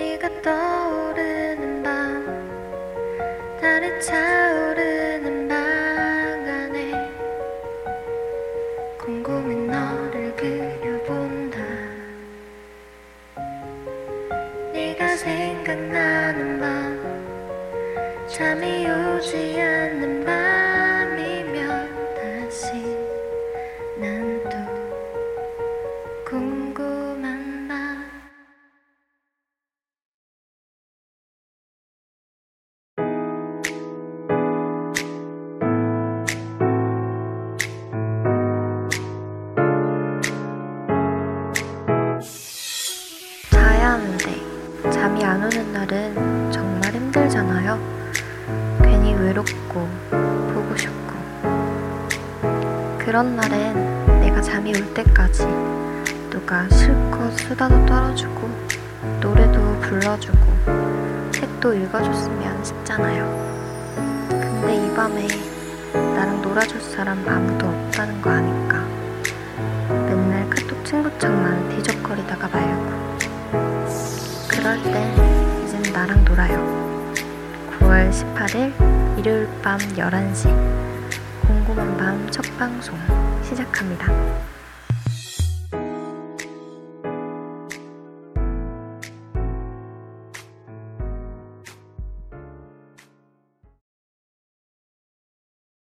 네가 떠오르는 밤 달이 차오르는 방 안에 곰곰이 너를 그려본다. 네가 생각나는 밤 잠이 오지 않는 밤이면 다시 난또 궁 자야 하는데 잠이 안 오는 날은 정말 힘들잖아요. 괜히 외롭고 보고 싶고 그런 날엔 내가 잠이 올 때까지 누가 실컷 수다도 떨어주고 노래도 불러주고 책도 읽어줬으면 싶잖아요. 근데 이 밤에 나랑 놀아줄 사람 아무도 없다는 거아 나랑 놀아요. 9월 18일 일요일 밤 11시 궁금한 밤 첫 방송 시작합니다.